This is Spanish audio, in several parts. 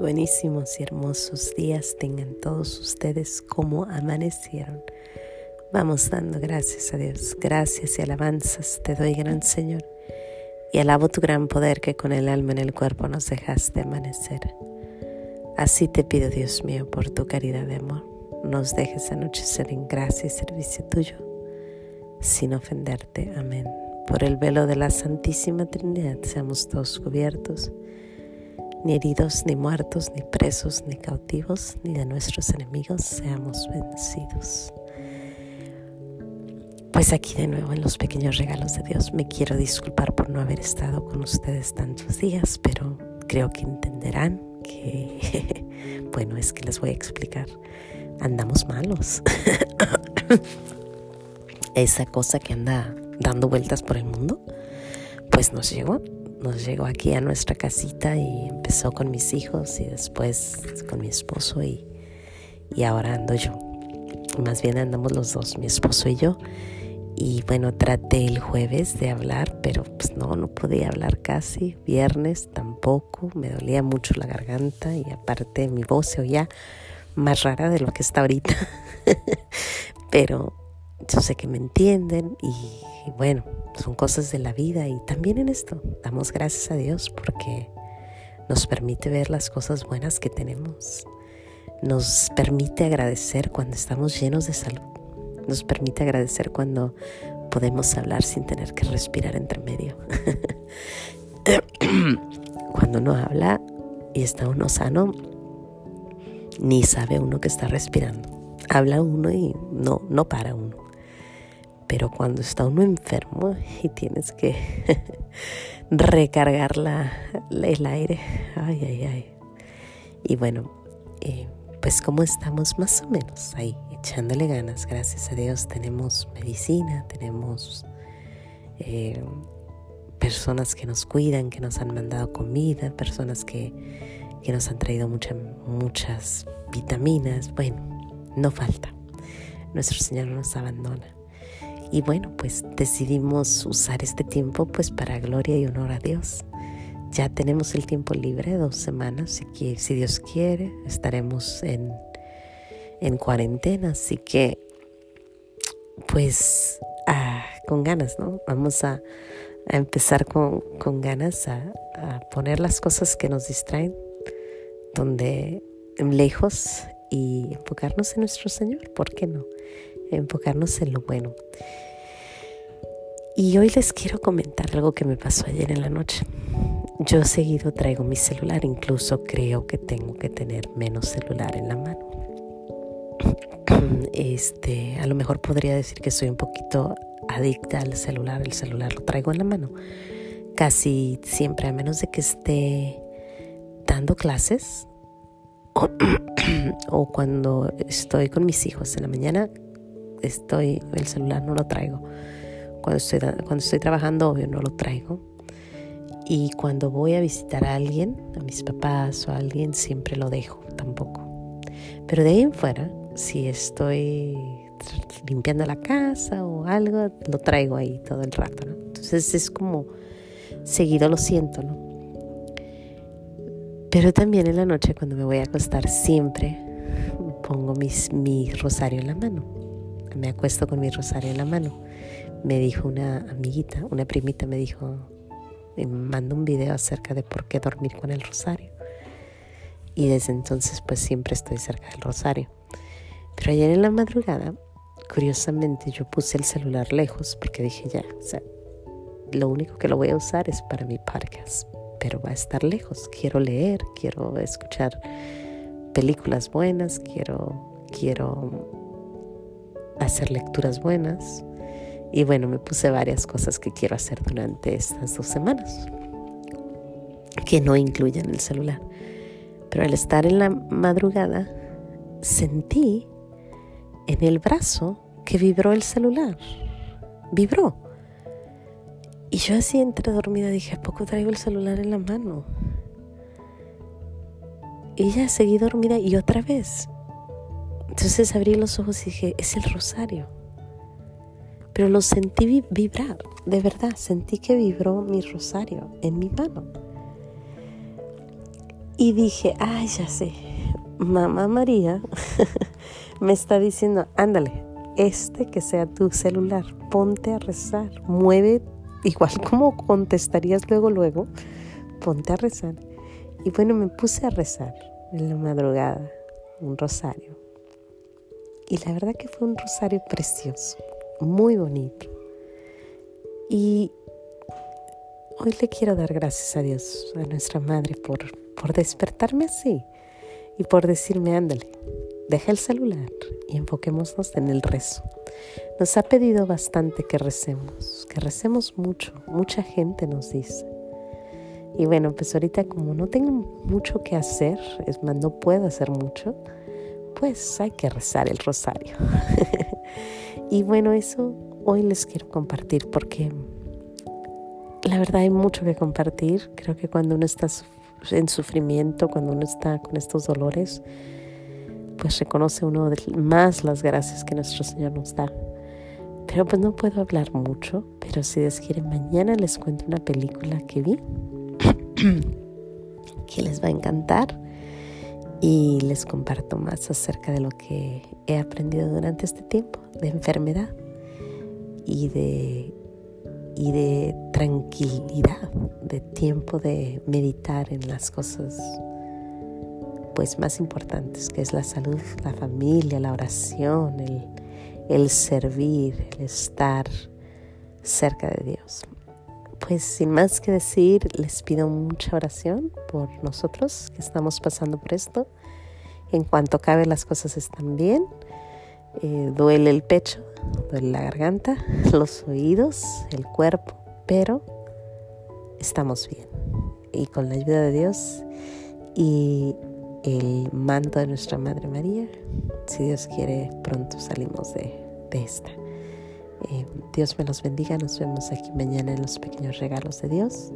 buenísimos y hermosos días tengan todos ustedes como amanecieron. Vamos dando gracias a Dios, gracias y alabanzas te doy, gran Señor, y alabo tu gran poder que con el alma en el cuerpo nos dejaste amanecer. Así te pido, Dios mío, por tu caridad de amor, nos dejes anochecer en gracia y servicio tuyo, sin ofenderte. Amén. Por el velo de la Santísima Trinidad seamos todos cubiertos ni heridos, ni muertos, ni presos, ni cautivos, ni de nuestros enemigos seamos vencidos. Pues aquí de nuevo en los pequeños regalos de Dios me quiero disculpar por no haber estado con ustedes tantos días, pero creo que entenderán que, bueno, es que les voy a explicar, andamos malos. Esa cosa que anda dando vueltas por el mundo, pues nos llegó nos llegó aquí a nuestra casita y empezó con mis hijos y después con mi esposo y, y ahora ando yo. Más bien andamos los dos, mi esposo y yo. Y bueno, traté el jueves de hablar, pero pues no, no podía hablar casi. Viernes tampoco, me dolía mucho la garganta y aparte mi voz se oía más rara de lo que está ahorita. pero yo sé que me entienden y bueno, son cosas de la vida y también en esto damos gracias a Dios porque nos permite ver las cosas buenas que tenemos. Nos permite agradecer cuando estamos llenos de salud. Nos permite agradecer cuando podemos hablar sin tener que respirar entre medio. cuando uno habla y está uno sano, ni sabe uno que está respirando. Habla uno y no, no para uno. Pero cuando está uno enfermo y tienes que recargar la, el aire, ay, ay, ay. Y bueno, eh, pues como estamos más o menos ahí, echándole ganas, gracias a Dios tenemos medicina, tenemos eh, personas que nos cuidan, que nos han mandado comida, personas que, que nos han traído muchas vitaminas. Bueno, no falta. Nuestro Señor no nos abandona. Y bueno, pues decidimos usar este tiempo pues para gloria y honor a Dios. Ya tenemos el tiempo libre, dos semanas, y si Dios quiere estaremos en, en cuarentena, así que pues ah, con ganas, ¿no? Vamos a, empezar con, con ganas a, a, poner las cosas que nos distraen donde lejos y enfocarnos en nuestro Señor, ¿por qué no? Enfocarnos en lo bueno. Y hoy les quiero comentar algo que me pasó ayer en la noche. Yo seguido traigo mi celular, incluso creo que tengo que tener menos celular en la mano. Este, a lo mejor podría decir que soy un poquito adicta al celular, el celular lo traigo en la mano. Casi siempre, a menos de que esté dando clases o, o cuando estoy con mis hijos en la mañana, estoy, el celular no lo traigo. Cuando estoy, cuando estoy trabajando, obvio, no lo traigo. Y cuando voy a visitar a alguien, a mis papás o a alguien, siempre lo dejo, tampoco. Pero de ahí en fuera, si estoy limpiando la casa o algo, lo traigo ahí todo el rato. Entonces es como seguido lo siento, ¿no? Pero también en la noche cuando me voy a acostar siempre pongo mis, mi rosario en la mano me acuesto con mi rosario en la mano. Me dijo una amiguita, una primita me dijo, me mandó un video acerca de por qué dormir con el rosario. Y desde entonces pues siempre estoy cerca del rosario. Pero ayer en la madrugada, curiosamente yo puse el celular lejos porque dije ya, o sea, lo único que lo voy a usar es para mi podcast, pero va a estar lejos. Quiero leer, quiero escuchar películas buenas, quiero, quiero hacer lecturas buenas. Y bueno, me puse varias cosas que quiero hacer durante estas dos semanas, que no incluyen el celular. Pero al estar en la madrugada, sentí en el brazo que vibró el celular. Vibró. Y yo así entre dormida dije, ¿a poco traigo el celular en la mano? Y ya seguí dormida y otra vez entonces abrí los ojos y dije, es el rosario. Pero lo sentí vibrar, de verdad, sentí que vibró mi rosario en mi mano. Y dije, ay, ya sé, mamá María me está diciendo, ándale, este que sea tu celular, ponte a rezar, mueve, igual como contestarías luego, luego, ponte a rezar. Y bueno, me puse a rezar en la madrugada, un rosario. Y la verdad que fue un rosario precioso, muy bonito. Y hoy le quiero dar gracias a Dios, a nuestra Madre, por, por despertarme así y por decirme, ándale, deja el celular y enfoquémonos en el rezo. Nos ha pedido bastante que recemos, que recemos mucho, mucha gente nos dice. Y bueno, pues ahorita como no tengo mucho que hacer, es más, no puedo hacer mucho, pues hay que rezar el rosario. y bueno, eso hoy les quiero compartir porque la verdad hay mucho que compartir. Creo que cuando uno está en sufrimiento, cuando uno está con estos dolores, pues reconoce uno más las gracias que nuestro Señor nos da. Pero pues no puedo hablar mucho, pero si Dios quiere, mañana les cuento una película que vi que les va a encantar y les comparto más acerca de lo que he aprendido durante este tiempo de enfermedad y de, y de tranquilidad, de tiempo de meditar en las cosas pues más importantes, que es la salud, la familia, la oración, el, el servir, el estar cerca de Dios pues sin más que decir, les pido mucha oración por nosotros que estamos pasando por esto. En cuanto cabe las cosas están bien. Eh, duele el pecho, duele la garganta, los oídos, el cuerpo, pero estamos bien. Y con la ayuda de Dios y el manto de nuestra Madre María, si Dios quiere, pronto salimos de, de esta. Eh, Dios me los bendiga. Nos vemos aquí mañana en los pequeños regalos de Dios.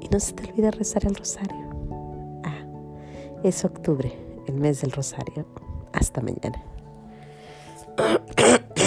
Y no se te olvide rezar el rosario. Ah, es octubre, el mes del rosario. Hasta mañana.